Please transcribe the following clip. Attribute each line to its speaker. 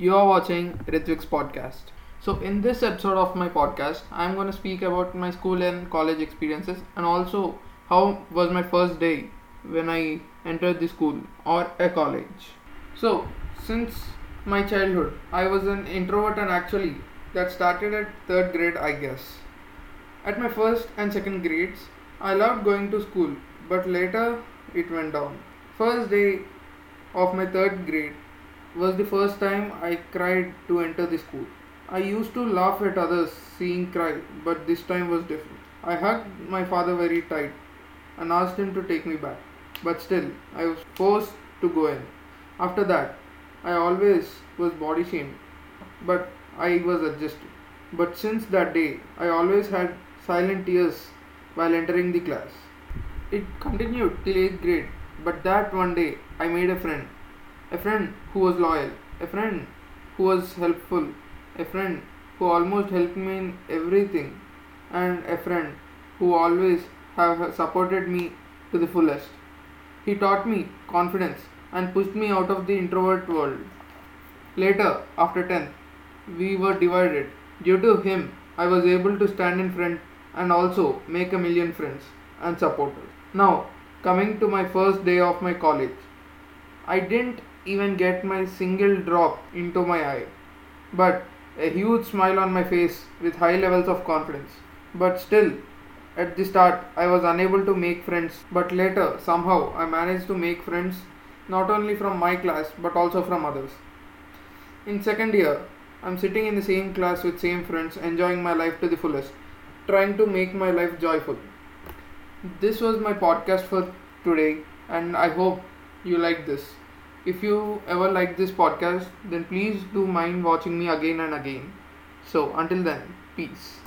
Speaker 1: You are watching Ritvik's podcast. So, in this episode of my podcast, I'm going to speak about my school and college experiences and also how was my first day when I entered the school or a college. So, since my childhood, I was an introvert and actually that started at third grade, I guess. At my first and second grades, I loved going to school, but later it went down. First day of my third grade was the first time I cried to enter the school. I used to laugh at others seeing cry, but this time was different. I hugged my father very tight and asked him to take me back, but still, I was forced to go in. After that, I always was body shamed, but I was adjusted. But since that day, I always had silent tears while entering the class. It continued till 8th grade, but that one day I made a friend. A friend who was loyal, a friend who was helpful, a friend who almost helped me in everything, and a friend who always have supported me to the fullest. He taught me confidence and pushed me out of the introvert world. Later, after 10th, we were divided. Due to him, I was able to stand in front and also make a million friends and supporters. Now, coming to my first day of my college, I didn't even get my single drop into my eye, but a huge smile on my face with high levels of confidence. But still, at the start, I was unable to make friends, but later, somehow, I managed to make friends not only from my class but also from others. In second year, I'm sitting in the same class with same friends, enjoying my life to the fullest, trying to make my life joyful. This was my podcast for today, and I hope you like this. If you ever like this podcast, then please do mind watching me again and again. So, until then, peace.